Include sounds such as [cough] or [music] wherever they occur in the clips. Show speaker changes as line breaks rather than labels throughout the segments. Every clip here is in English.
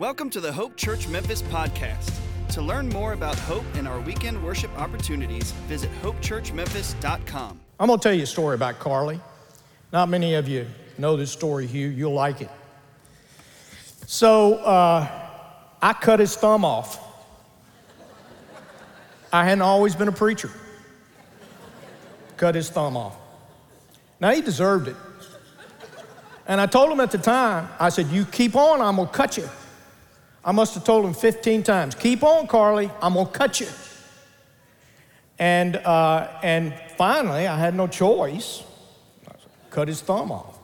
Welcome to the Hope Church Memphis podcast. To learn more about Hope and our weekend worship opportunities, visit hopechurchmemphis.com.
I'm going to tell you a story about Carly. Not many of you know this story, Hugh. You'll like it. So uh, I cut his thumb off. I hadn't always been a preacher. Cut his thumb off. Now he deserved it. And I told him at the time, I said, You keep on, I'm gonna cut you. I must have told him 15 times, Keep on, Carly, I'm gonna cut you. And, uh, and finally, I had no choice. Cut his thumb off.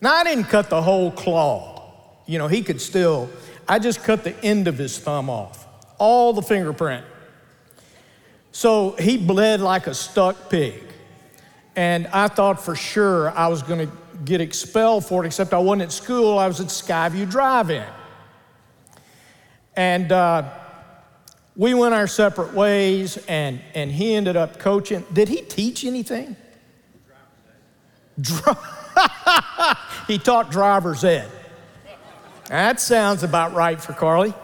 Now, I didn't cut the whole claw. You know, he could still, I just cut the end of his thumb off, all the fingerprint. So he bled like a stuck pig. And I thought for sure I was going to get expelled for it, except I wasn't at school, I was at Skyview Drive In. And uh, we went our separate ways, and, and he ended up coaching. Did he teach anything? [laughs] he taught driver's ed. That sounds about right for Carly.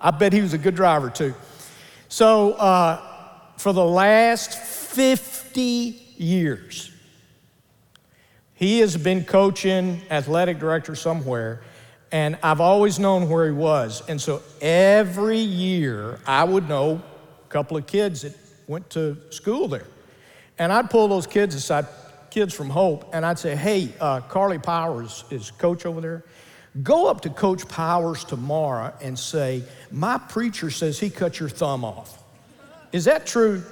I bet he was a good driver too. So, uh, for the last 50 years, he has been coaching, athletic director somewhere, and I've always known where he was. And so every year I would know a couple of kids that went to school there. And I'd pull those kids aside, kids from Hope, and I'd say, hey, uh, Carly Powers is coach over there. Go up to Coach Powers tomorrow and say, my preacher says he cut your thumb off. Is that true?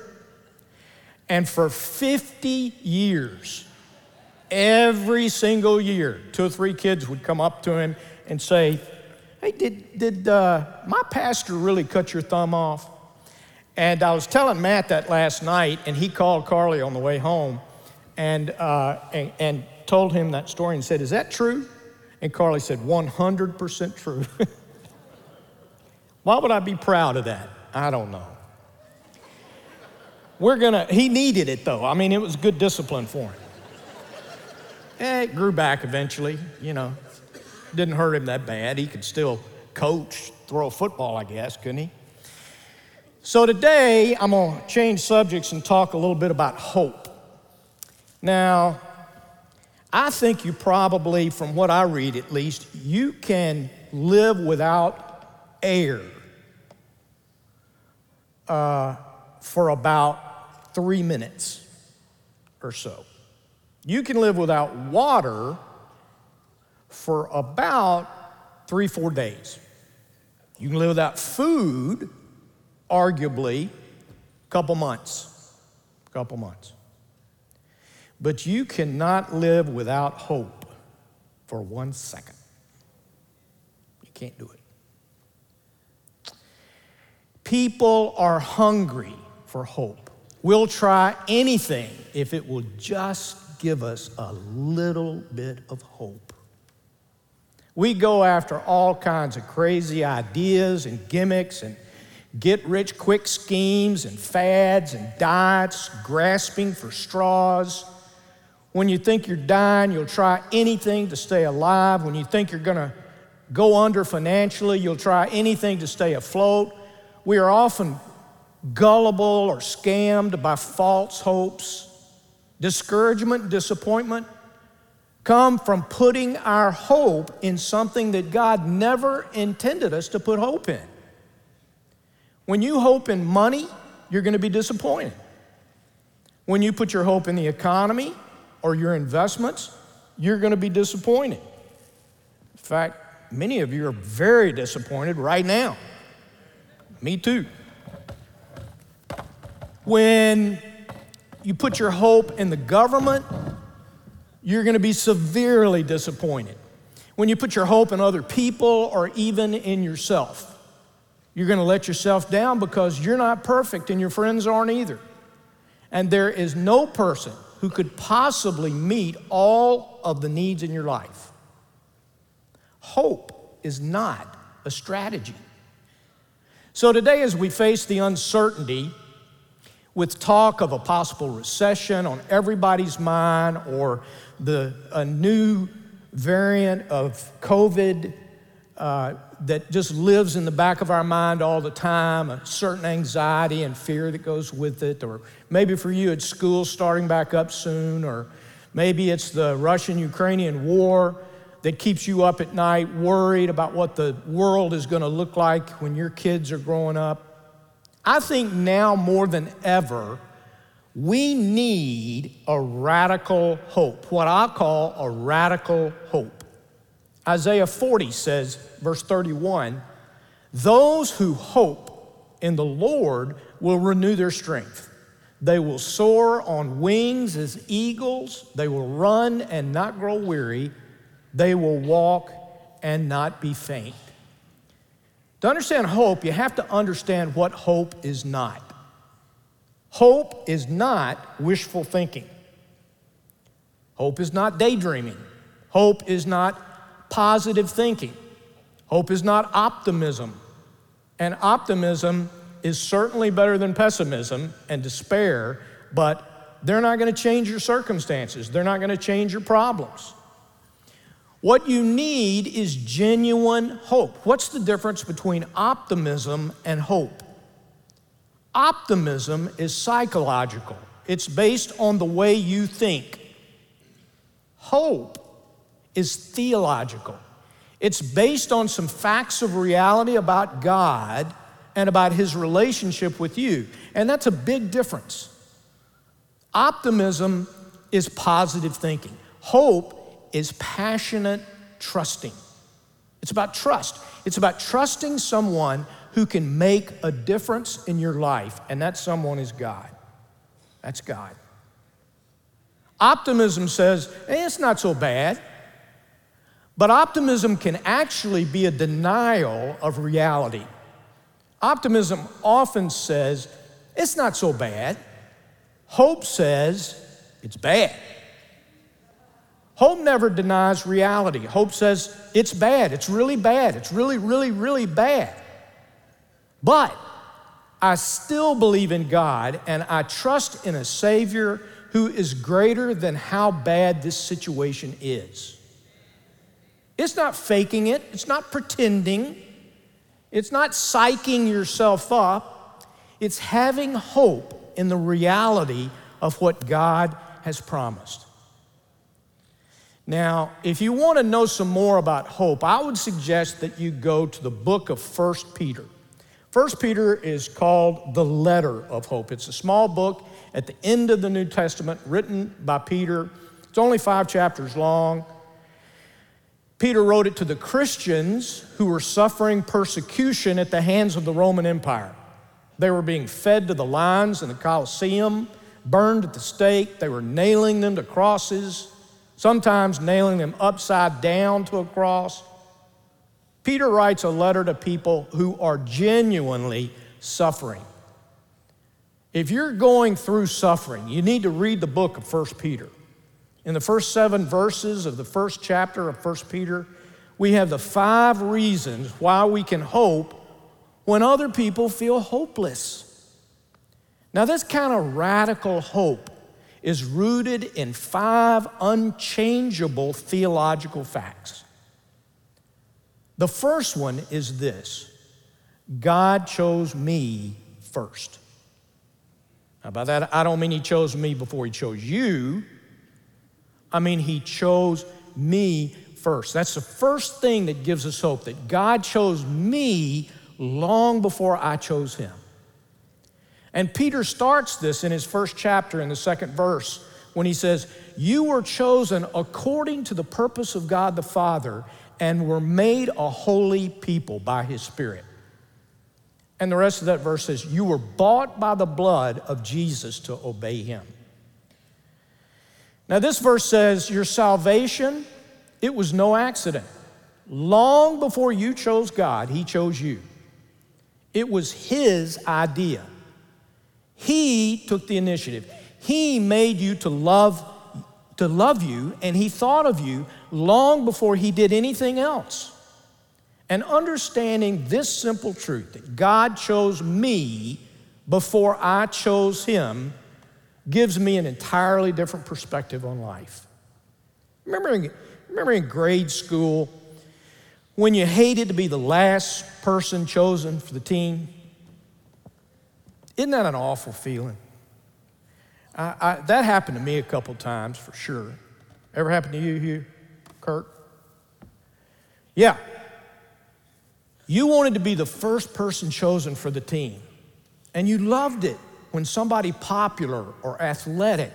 And for 50 years, every single year, two or three kids would come up to him and say, Hey, did, did uh, my pastor really cut your thumb off? And I was telling Matt that last night, and he called Carly on the way home and, uh, and, and told him that story and said, Is that true? And Carly said, 100% true. [laughs] Why would I be proud of that? I don't know. We're gonna, he needed it though. I mean, it was good discipline for him. It grew back eventually, you know. Didn't hurt him that bad. He could still coach, throw a football, I guess, couldn't he? So today, I'm gonna change subjects and talk a little bit about hope. Now, I think you probably, from what I read at least, you can live without air uh, for about three minutes or so. You can live without water for about three, four days. You can live without food, arguably, a couple months. A couple months. But you cannot live without hope for one second. You can't do it. People are hungry for hope. We'll try anything if it will just give us a little bit of hope. We go after all kinds of crazy ideas and gimmicks and get rich quick schemes and fads and diets, grasping for straws. When you think you're dying, you'll try anything to stay alive. When you think you're going to go under financially, you'll try anything to stay afloat. We are often gullible or scammed by false hopes. Discouragement, disappointment come from putting our hope in something that God never intended us to put hope in. When you hope in money, you're going to be disappointed. When you put your hope in the economy or your investments, you're going to be disappointed. In fact, many of you are very disappointed right now. Me too. When you put your hope in the government, you're going to be severely disappointed. When you put your hope in other people or even in yourself, you're going to let yourself down because you're not perfect and your friends aren't either. And there is no person who could possibly meet all of the needs in your life. Hope is not a strategy. So today, as we face the uncertainty with talk of a possible recession on everybody's mind or the, a new variant of COVID uh, that just lives in the back of our mind all the time, a certain anxiety and fear that goes with it. Or maybe for you, it's school starting back up soon, or maybe it's the Russian Ukrainian war that keeps you up at night worried about what the world is going to look like when your kids are growing up. I think now more than ever, we need a radical hope, what I call a radical hope. Isaiah 40 says, verse 31, those who hope in the Lord will renew their strength. They will soar on wings as eagles. They will run and not grow weary. They will walk and not be faint. To understand hope, you have to understand what hope is not. Hope is not wishful thinking. Hope is not daydreaming. Hope is not positive thinking. Hope is not optimism. And optimism is certainly better than pessimism and despair, but they're not going to change your circumstances. They're not going to change your problems. What you need is genuine hope. What's the difference between optimism and hope? Optimism is psychological, it's based on the way you think. Hope is theological. It's based on some facts of reality about God and about his relationship with you. And that's a big difference. Optimism is positive thinking, hope is passionate trusting. It's about trust. It's about trusting someone who can make a difference in your life, and that someone is God. That's God. Optimism says, it's not so bad. But optimism can actually be a denial of reality. Optimism often says, it's not so bad. Hope says, it's bad. Hope never denies reality. Hope says, it's bad. It's really bad. It's really, really, really bad. But I still believe in God and I trust in a Savior who is greater than how bad this situation is. It's not faking it, it's not pretending, it's not psyching yourself up. It's having hope in the reality of what God has promised. Now, if you want to know some more about hope, I would suggest that you go to the book of 1 Peter. 1 Peter is called the letter of hope. It's a small book at the end of the New Testament written by Peter. It's only five chapters long. Peter wrote it to the Christians who were suffering persecution at the hands of the Roman Empire. They were being fed to the lions in the Colosseum, burned at the stake. They were nailing them to crosses, sometimes nailing them upside down to a cross. Peter writes a letter to people who are genuinely suffering. If you're going through suffering, you need to read the book of 1 Peter. In the first seven verses of the first chapter of 1 Peter, we have the five reasons why we can hope when other people feel hopeless. Now, this kind of radical hope is rooted in five unchangeable theological facts. The first one is this God chose me first. Now, by that, I don't mean He chose me before He chose you. I mean, He chose me first. That's the first thing that gives us hope that God chose me long before I chose Him. And Peter starts this in his first chapter in the second verse when he says, You were chosen according to the purpose of God the Father and were made a holy people by His Spirit. And the rest of that verse says, You were bought by the blood of Jesus to obey Him. Now, this verse says, Your salvation, it was no accident. Long before you chose God, He chose you. It was His idea. He took the initiative. He made you to love, to love you, and He thought of you long before He did anything else. And understanding this simple truth that God chose me before I chose Him gives me an entirely different perspective on life. Remember in, remember in grade school When you hated to be the last person chosen for the team? Isn't that an awful feeling? I, I, that happened to me a couple times for sure. Ever happened to you, Hugh? Kurt? Yeah. You wanted to be the first person chosen for the team, and you loved it when somebody popular or athletic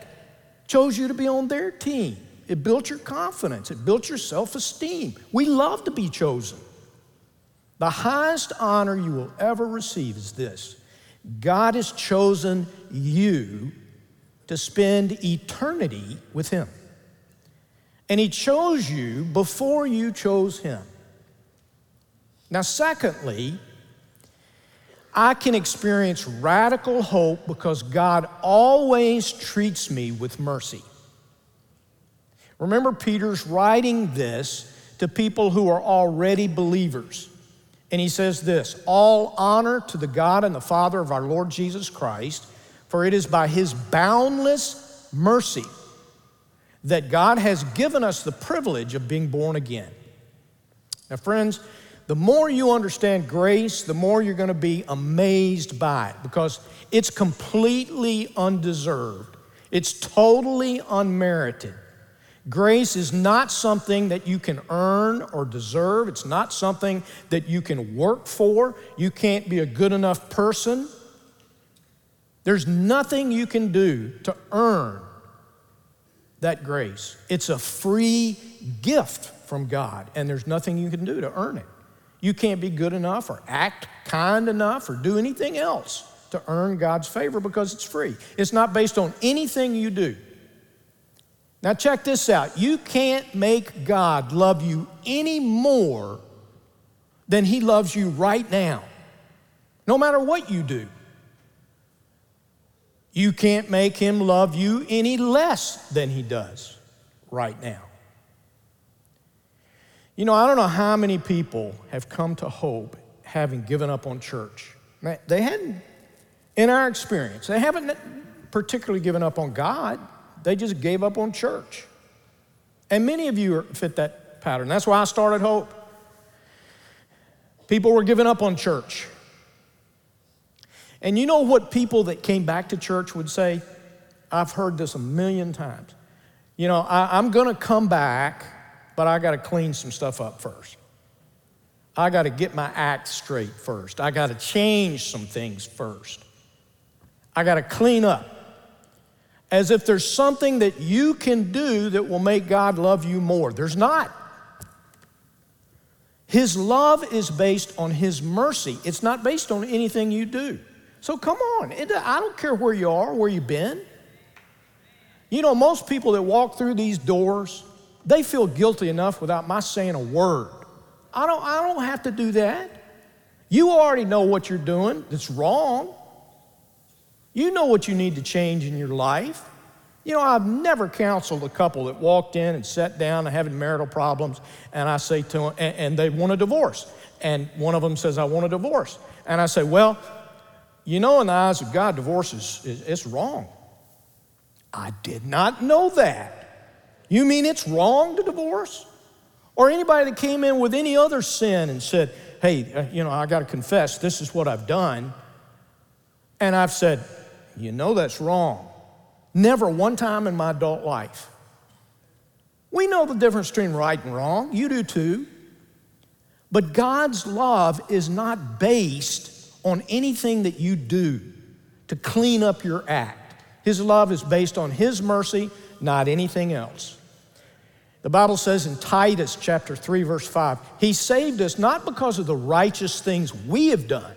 chose you to be on their team. It built your confidence, it built your self esteem. We love to be chosen. The highest honor you will ever receive is this God has chosen you to spend eternity with Him. And He chose you before you chose Him. Now, secondly, I can experience radical hope because God always treats me with mercy. Remember, Peter's writing this to people who are already believers. And he says this All honor to the God and the Father of our Lord Jesus Christ, for it is by his boundless mercy that God has given us the privilege of being born again. Now, friends, the more you understand grace, the more you're going to be amazed by it because it's completely undeserved, it's totally unmerited. Grace is not something that you can earn or deserve. It's not something that you can work for. You can't be a good enough person. There's nothing you can do to earn that grace. It's a free gift from God, and there's nothing you can do to earn it. You can't be good enough or act kind enough or do anything else to earn God's favor because it's free. It's not based on anything you do. Now, check this out. You can't make God love you any more than He loves you right now, no matter what you do. You can't make Him love you any less than He does right now. You know, I don't know how many people have come to hope having given up on church. They hadn't, in our experience, they haven't particularly given up on God. They just gave up on church. And many of you fit that pattern. That's why I started Hope. People were giving up on church. And you know what people that came back to church would say? I've heard this a million times. You know, I, am going to come back, but I got to clean some stuff up first. I got to get my act straight first. I got to change some things first. I got to clean up as if there's something that you can do that will make God love you more. There's not. His love is based on His mercy, it's not based on anything you do. So come on, I don't care where you are, where you've been. You know, most people that walk through these doors, they feel guilty enough without my saying a word. I don't, I don't have to do that. You already know what you're doing that's wrong. You know what you need to change in your life. You know, I've never counseled a couple that walked in and sat down and having marital problems, and I say to them, and, and they want a divorce. And one of them says, I want a divorce. And I say, Well, you know, in the eyes of God, divorce is, it's wrong. I did not know that. You mean it's wrong to divorce? Or anybody that came in with any other sin and said, Hey, uh, you know, I got to confess, this is what I've done. And I've said, you know that's wrong. Never one time in my adult life. We know the difference between right and wrong. You do too. But God's love is not based on anything that you do to clean up your act. His love is based on His mercy, not anything else. The Bible says in Titus chapter 3 verse 5, he saved us not because of the righteous things we have done,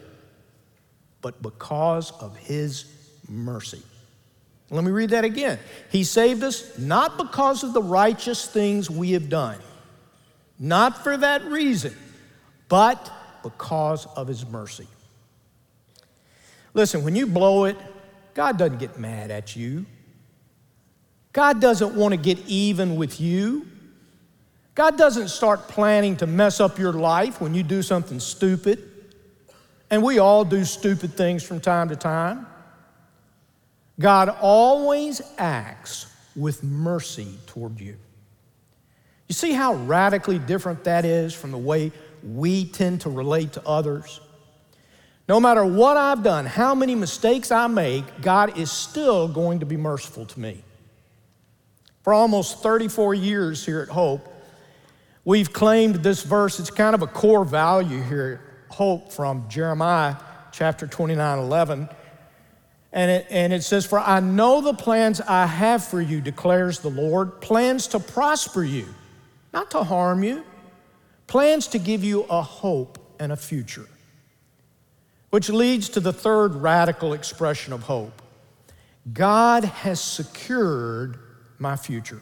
but because of his mercy. Let me read that again. He saved us not because of the righteous things we have done, not for that reason, but because of His mercy. Listen, when you blow it, God doesn't get mad at you. God doesn't want to get even with you. God doesn't start planning to mess up your life when you do something stupid. And we all do stupid things from time to time. God always acts with mercy toward you. You see how radically different that is from the way we tend to relate to others. No matter what I've done, how many mistakes I make, God is still going to be merciful to me. For almost 34 years here at Hope, we've claimed this verse. It's kind of a core value here at Hope from Jeremiah chapter 29 11. And it, and it says, For I know the plans I have for you, declares the Lord plans to prosper you, not to harm you, plans to give you a hope and a future. Which leads to the third radical expression of hope God has secured my future.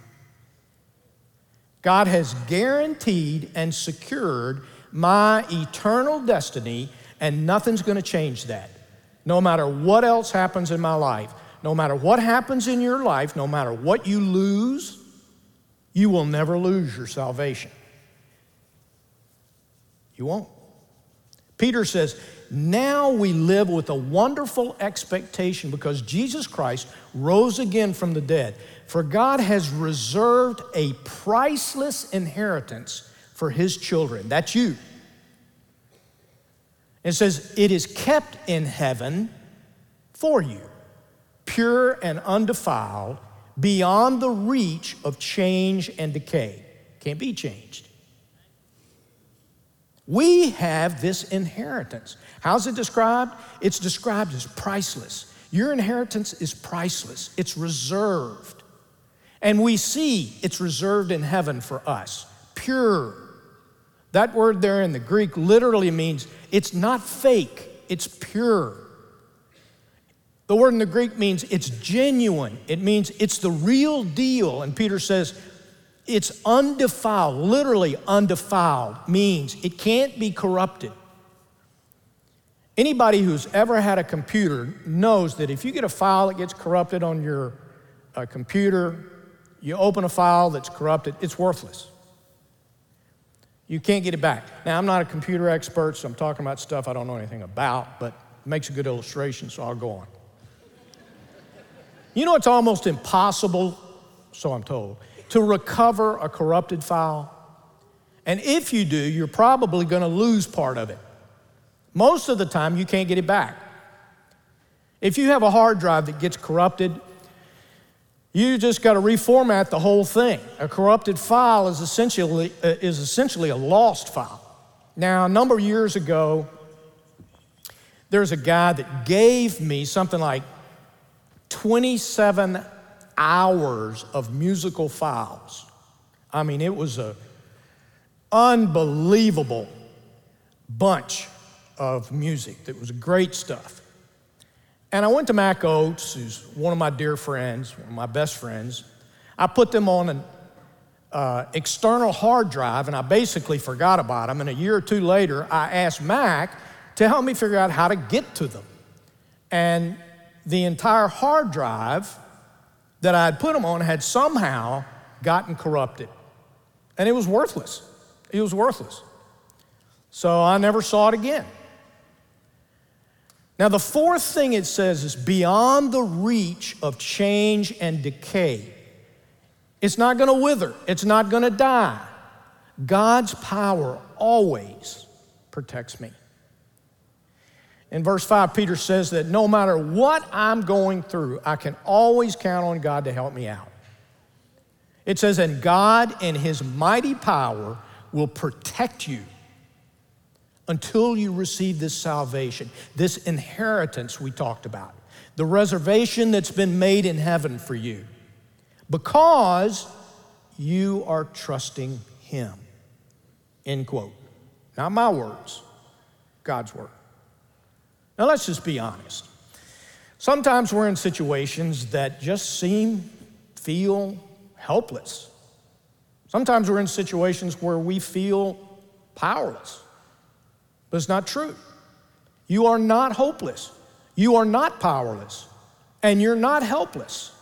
God has guaranteed and secured my eternal destiny, and nothing's going to change that. No matter what else happens in my life, no matter what happens in your life, no matter what you lose, you will never lose your salvation. You won't. Peter says, Now we live with a wonderful expectation because Jesus Christ rose again from the dead. For God has reserved a priceless inheritance for his children. That's you. It says, It is kept in heaven for you, pure and undefiled, beyond the reach of change and decay. Can't be changed. We have this inheritance. How's it described? It's described as priceless. Your inheritance is priceless, it's reserved. And we see it's reserved in heaven for us, pure. That word there in the Greek literally means it's not fake, it's pure. The word in the Greek means it's genuine, it means it's the real deal. And Peter says it's undefiled, literally undefiled, means it can't be corrupted. Anybody who's ever had a computer knows that if you get a file that gets corrupted on your uh, computer, you open a file that's corrupted, it's worthless. You can't get it back. Now, I'm not a computer expert, so I'm talking about stuff I don't know anything about, but it makes a good illustration, so I'll go on. You know, it's almost impossible, so I'm told, to recover a corrupted file. And if you do, you're probably going to lose part of it. Most of the time, you can't get it back. If you have a hard drive that gets corrupted, you just got to reformat the whole thing. A corrupted file is essentially, uh, is essentially a lost file. Now, a number of years ago, there's a guy that gave me something like 27 hours of musical files. I mean, it was a unbelievable bunch of music that was great stuff. And I went to Mac Oates, who's one of my dear friends, one of my best friends. I put them on an uh, external hard drive, and I basically forgot about them. And a year or two later, I asked Mac to help me figure out how to get to them. And the entire hard drive that I had put them on had somehow gotten corrupted. And it was worthless. It was worthless. So I never saw it again. Now, the fourth thing it says is beyond the reach of change and decay. It's not going to wither, it's not going to die. God's power always protects me. In verse 5, Peter says that no matter what I'm going through, I can always count on God to help me out. It says, and God in his mighty power will protect you until you receive this salvation, this inheritance we talked about, the reservation that's been made in heaven for you, because you are trusting Him. End quote. Not my words, God's word. Now let's just be honest. Sometimes we're in situations that just seem, feel helpless. Sometimes we're in situations where we feel powerless. But it's not true. You are not hopeless. You are not powerless. And you're not helpless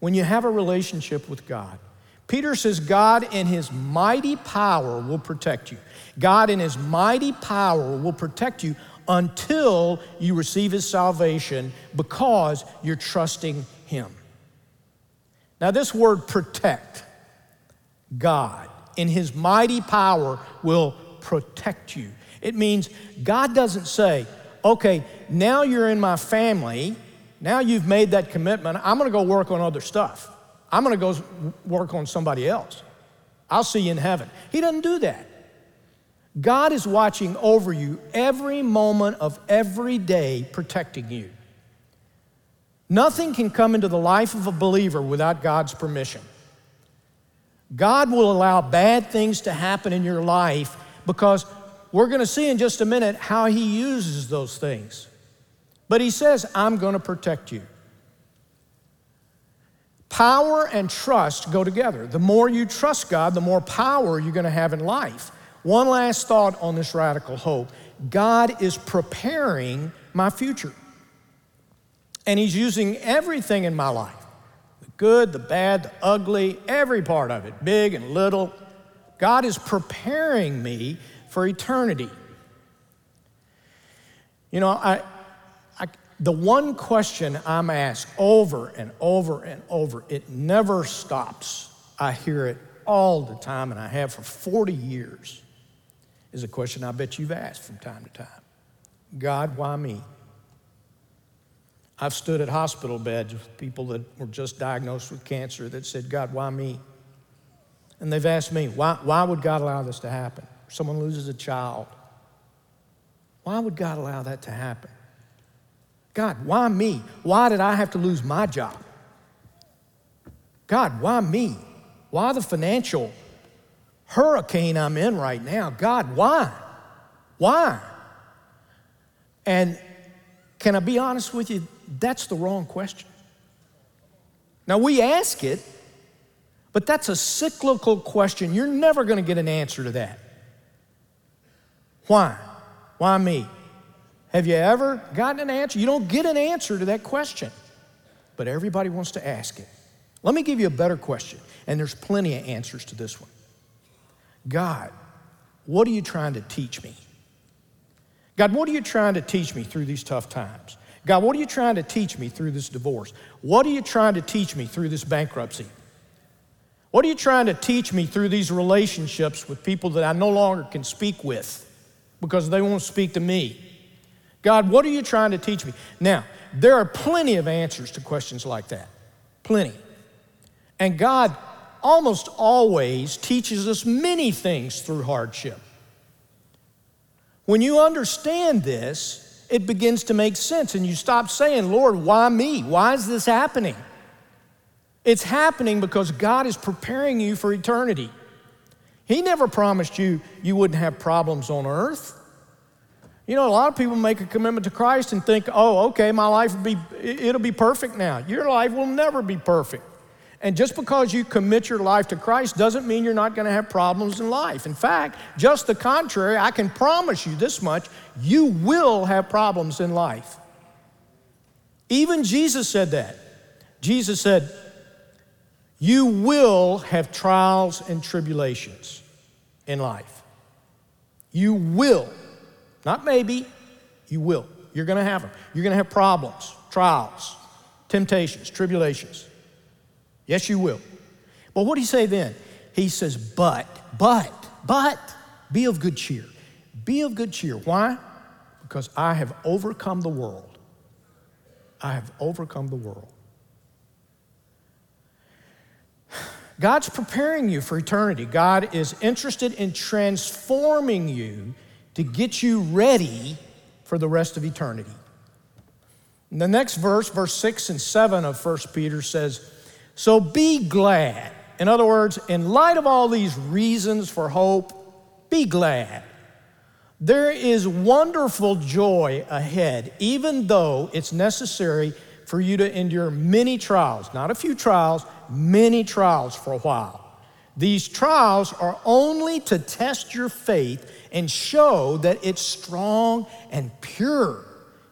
when you have a relationship with God. Peter says, God in his mighty power will protect you. God in his mighty power will protect you until you receive his salvation because you're trusting him. Now, this word protect, God in his mighty power will protect you. It means God doesn't say, okay, now you're in my family, now you've made that commitment, I'm gonna go work on other stuff. I'm gonna go work on somebody else. I'll see you in heaven. He doesn't do that. God is watching over you every moment of every day, protecting you. Nothing can come into the life of a believer without God's permission. God will allow bad things to happen in your life because we're going to see in just a minute how He uses those things. But He says, I'm going to protect you. Power and trust go together. The more you trust God, the more power you're going to have in life. One last thought on this radical hope God is preparing my future. And He's using everything in my life the good, the bad, the ugly, every part of it, big and little. God is preparing me for eternity. You know, I, the one question I'm asked over and over and over, it never stops. I hear it all the time, and I have for 40 years, is a question I bet you've asked from time to time God, why me? I've stood at hospital beds with people that were just diagnosed with cancer that said, God, why me? And they've asked me, why, why would God allow this to happen? Someone loses a child. Why would God allow that to happen? God, why me? Why did I have to lose my job? God, why me? Why the financial hurricane I'm in right now? God, why? Why? And can I be honest with you? That's the wrong question. Now, we ask it, but that's a cyclical question. You're never going to get an answer to that. Why? Why me? Have you ever gotten an answer? You don't get an answer to that question, but everybody wants to ask it. Let me give you a better question, and there's plenty of answers to this one. God, what are you trying to teach me? God, what are you trying to teach me through these tough times? God, what are you trying to teach me through this divorce? What are you trying to teach me through this bankruptcy? What are you trying to teach me through these relationships with people that I no longer can speak with because they won't speak to me? God, what are you trying to teach me? Now, there are plenty of answers to questions like that. Plenty. And God almost always teaches us many things through hardship. When you understand this, it begins to make sense, and you stop saying, Lord, why me? Why is this happening? It's happening because God is preparing you for eternity. He never promised you you wouldn't have problems on earth. You know, a lot of people make a commitment to Christ and think, oh, okay, my life will be, it'll be perfect now. Your life will never be perfect. And just because you commit your life to Christ doesn't mean you're not going to have problems in life. In fact, just the contrary, I can promise you this much you will have problems in life. Even Jesus said that. Jesus said, You will have trials and tribulations in life. You will. Not maybe, you will. You're going to have them. You're going to have problems, trials, temptations, tribulations. Yes, you will. But what do he say then? He says, but, but, but, be of good cheer. Be of good cheer. Why? Because I have overcome the world. I have overcome the world. God's preparing you for eternity. God is interested in transforming you to get you ready for the rest of eternity. And the next verse, verse 6 and 7 of 1 Peter says, So be glad. In other words, in light of all these reasons for hope, be glad. There is wonderful joy ahead, even though it's necessary for you to endure many trials, not a few trials, many trials for a while. These trials are only to test your faith and show that it's strong and pure.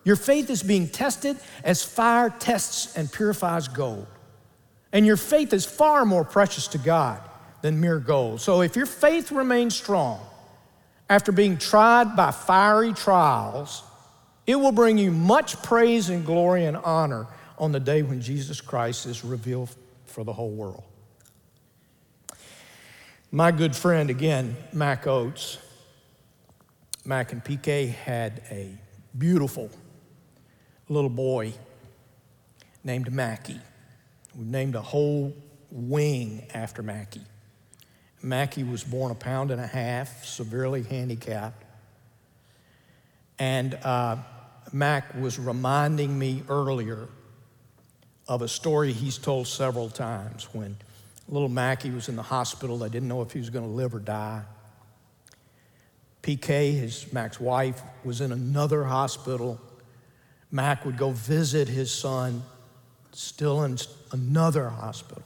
Your faith is being tested as fire tests and purifies gold. And your faith is far more precious to God than mere gold. So if your faith remains strong after being tried by fiery trials, it will bring you much praise and glory and honor on the day when Jesus Christ is revealed for the whole world. My good friend, again, Mac Oates, Mac and PK had a beautiful little boy named Mackie. We named a whole wing after Mackie. Mackie was born a pound and a half, severely handicapped. And uh, Mac was reminding me earlier of a story he's told several times when little Mackie was in the hospital. They didn't know if he was going to live or die. PK, his Mac's wife, was in another hospital. Mac would go visit his son, still in another hospital.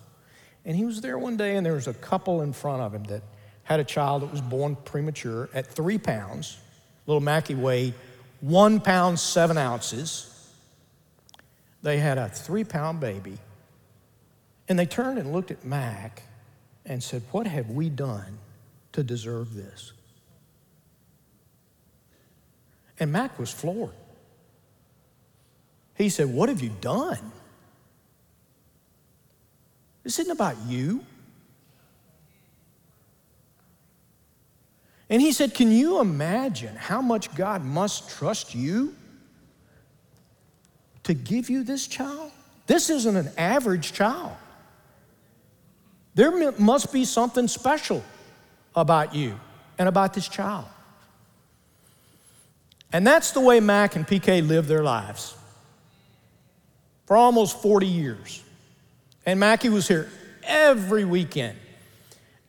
And he was there one day, and there was a couple in front of him that had a child that was born premature at three pounds. Little Mackie weighed one pound, seven ounces. They had a three pound baby. And they turned and looked at Mac and said, What have we done to deserve this? And Mac was floored. He said, What have you done? This isn't about you. And he said, Can you imagine how much God must trust you to give you this child? This isn't an average child. There must be something special about you and about this child. And that's the way Mac and PK lived their lives for almost 40 years. And Mackie was here every weekend.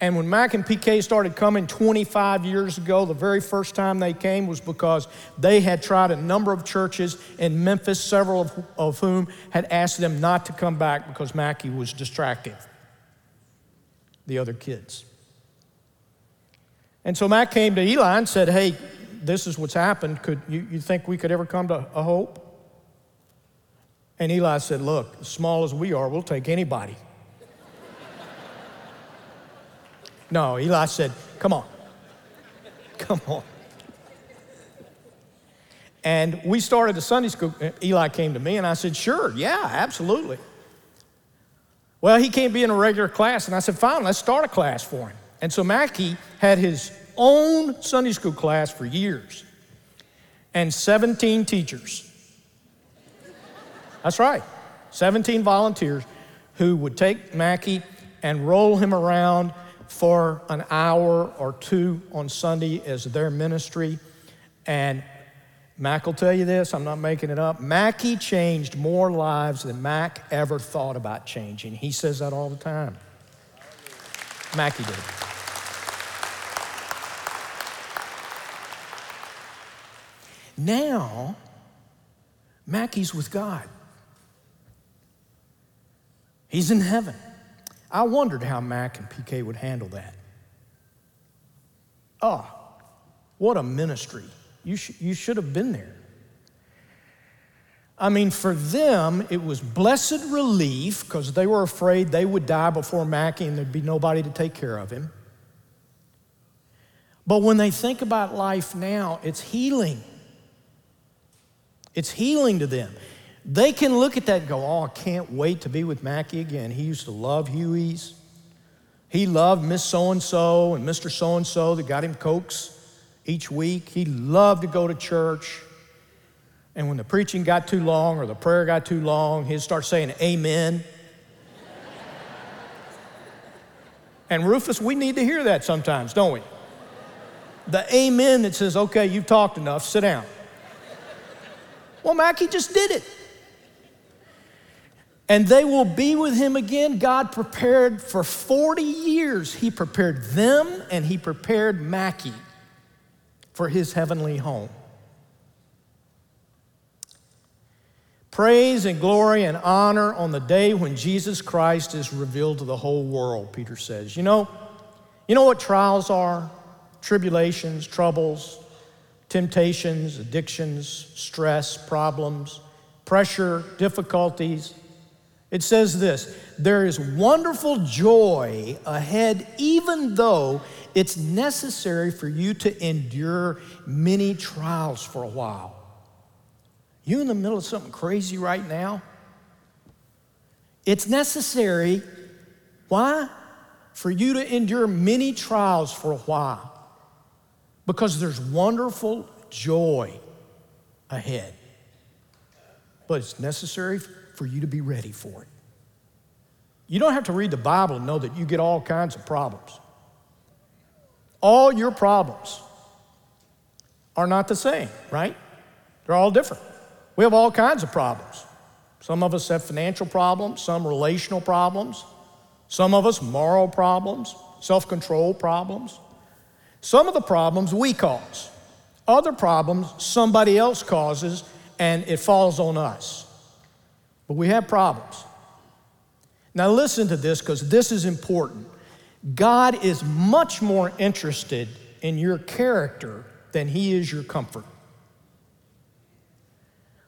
And when Mac and PK started coming 25 years ago, the very first time they came was because they had tried a number of churches in Memphis, several of, of whom had asked them not to come back because Mackie was distracting the other kids. And so Mac came to Eli and said, Hey, this is what's happened. Could you, you think we could ever come to a hope? And Eli said, Look, as small as we are, we'll take anybody. no, Eli said, Come on. Come on. And we started a Sunday school. Eli came to me and I said, Sure, yeah, absolutely. Well, he can't be in a regular class. And I said, Fine, let's start a class for him. And so Mackie had his own Sunday school class for years and 17 teachers. That's right, 17 volunteers who would take Mackie and roll him around for an hour or two on Sunday as their ministry. And Mac will tell you this, I'm not making it up. Mackie changed more lives than Mac ever thought about changing. He says that all the time. Mackie did. Now, Mackie's with God. He's in heaven. I wondered how Mac and PK would handle that. Oh, what a ministry. You, sh- you should have been there. I mean, for them, it was blessed relief because they were afraid they would die before Mackie and there'd be nobody to take care of him. But when they think about life now, it's healing. It's healing to them. They can look at that and go, Oh, I can't wait to be with Mackie again. He used to love Huey's. He loved Miss So and so and Mr. So and so that got him Cokes each week. He loved to go to church. And when the preaching got too long or the prayer got too long, he'd start saying, Amen. [laughs] and Rufus, we need to hear that sometimes, don't we? The amen that says, Okay, you've talked enough, sit down. Well, Mackie just did it. And they will be with him again. God prepared for 40 years, He prepared them and He prepared Mackie for His heavenly home. Praise and glory and honor on the day when Jesus Christ is revealed to the whole world, Peter says. You know, you know what trials are? Tribulations, troubles, temptations, addictions, stress, problems, pressure, difficulties. It says this there is wonderful joy ahead, even though it's necessary for you to endure many trials for a while. You in the middle of something crazy right now? It's necessary. Why? For you to endure many trials for a while. because there's wonderful joy ahead. But it's necessary for you to be ready for it. You don't have to read the Bible and know that you get all kinds of problems. All your problems are not the same, right? They're all different. We have all kinds of problems. Some of us have financial problems, some relational problems, some of us moral problems, self control problems. Some of the problems we cause, other problems somebody else causes, and it falls on us. But we have problems. Now, listen to this because this is important. God is much more interested in your character than He is your comfort.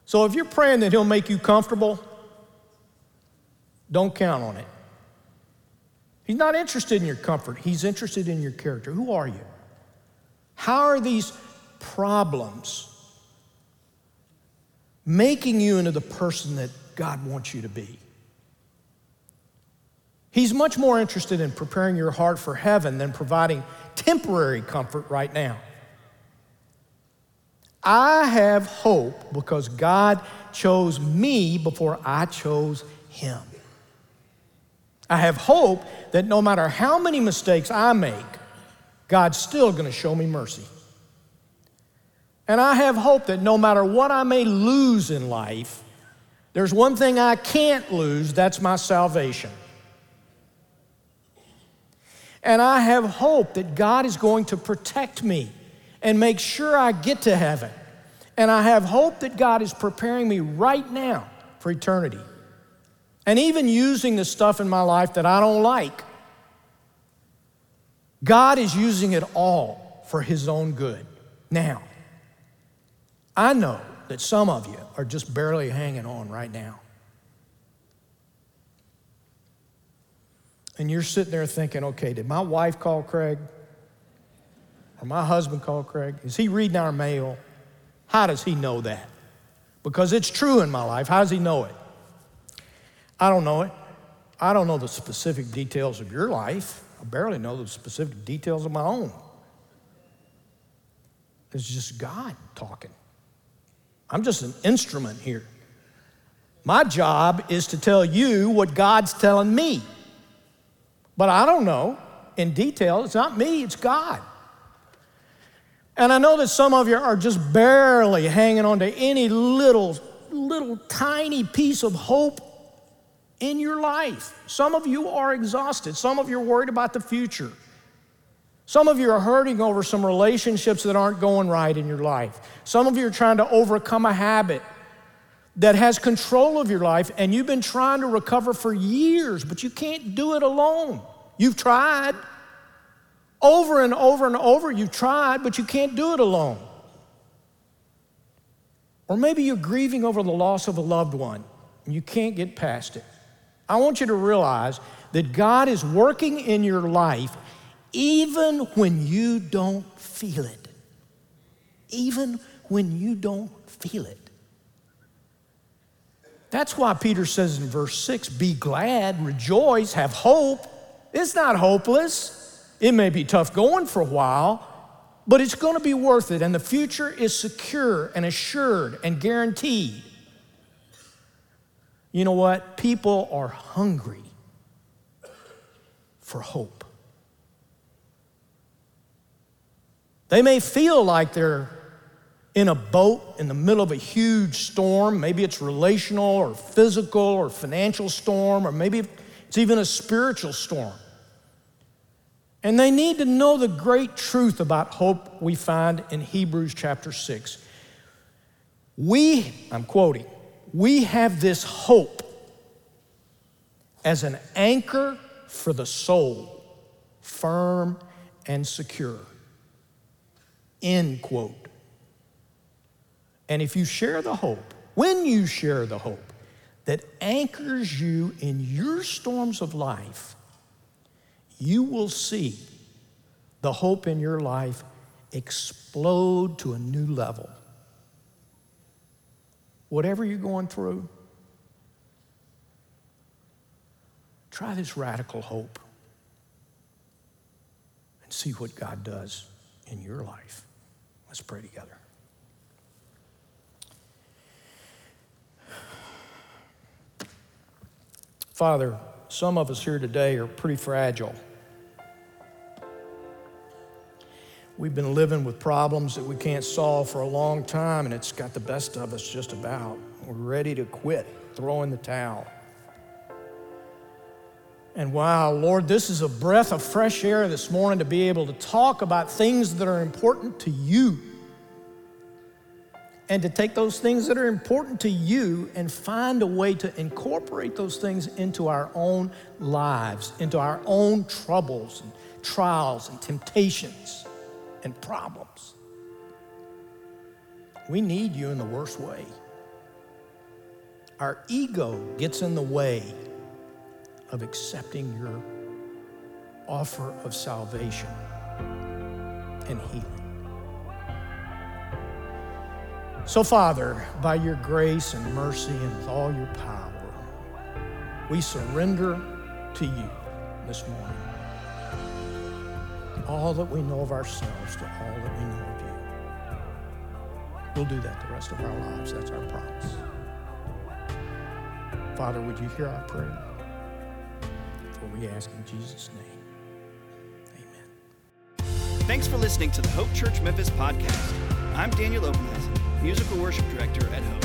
So, if you're praying that He'll make you comfortable, don't count on it. He's not interested in your comfort, He's interested in your character. Who are you? How are these problems making you into the person that God wants you to be? He's much more interested in preparing your heart for heaven than providing temporary comfort right now. I have hope because God chose me before I chose Him. I have hope that no matter how many mistakes I make, God's still going to show me mercy. And I have hope that no matter what I may lose in life, there's one thing I can't lose that's my salvation. And I have hope that God is going to protect me and make sure I get to heaven. And I have hope that God is preparing me right now for eternity. And even using the stuff in my life that I don't like, God is using it all for His own good. Now, I know that some of you are just barely hanging on right now. and you're sitting there thinking, okay, did my wife call Craig? Or my husband call Craig? Is he reading our mail? How does he know that? Because it's true in my life. How does he know it? I don't know it. I don't know the specific details of your life. I barely know the specific details of my own. It's just God talking. I'm just an instrument here. My job is to tell you what God's telling me. But I don't know in detail. It's not me, it's God. And I know that some of you are just barely hanging on to any little, little tiny piece of hope in your life. Some of you are exhausted. Some of you are worried about the future. Some of you are hurting over some relationships that aren't going right in your life. Some of you are trying to overcome a habit that has control of your life and you've been trying to recover for years, but you can't do it alone. You've tried. Over and over and over, you've tried, but you can't do it alone. Or maybe you're grieving over the loss of a loved one and you can't get past it. I want you to realize that God is working in your life even when you don't feel it. Even when you don't feel it. That's why Peter says in verse 6 be glad, rejoice, have hope. It's not hopeless. It may be tough going for a while, but it's going to be worth it. And the future is secure and assured and guaranteed. You know what? People are hungry for hope. They may feel like they're in a boat in the middle of a huge storm. Maybe it's relational or physical or financial storm, or maybe it's even a spiritual storm. And they need to know the great truth about hope we find in Hebrews chapter 6. We, I'm quoting, we have this hope as an anchor for the soul, firm and secure. End quote. And if you share the hope, when you share the hope that anchors you in your storms of life, you will see the hope in your life explode to a new level. Whatever you're going through, try this radical hope and see what God does in your life. Let's pray together. Father, some of us here today are pretty fragile. We've been living with problems that we can't solve for a long time, and it's got the best of us just about. We're ready to quit, throw in the towel. And wow, Lord, this is a breath of fresh air this morning to be able to talk about things that are important to you. And to take those things that are important to you and find a way to incorporate those things into our own lives, into our own troubles and trials and temptations and problems. We need you in the worst way. Our ego gets in the way of accepting your offer of salvation and healing. So, Father, by your grace and mercy and with all your power, we surrender to you this morning all that we know of ourselves to all that we know of you. We'll do that the rest of our lives. That's our promise. Father, would you hear our prayer? We ask in Jesus' name. Amen.
Thanks for listening to the Hope Church Memphis podcast. I'm Daniel Openness, musical worship director at Hope.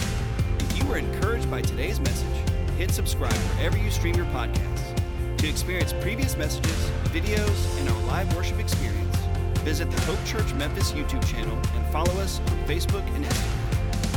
If you were encouraged by today's message, hit subscribe wherever you stream your podcasts. To experience previous messages, videos, and our live worship experience, visit the Hope Church Memphis YouTube channel and follow us on Facebook and Instagram.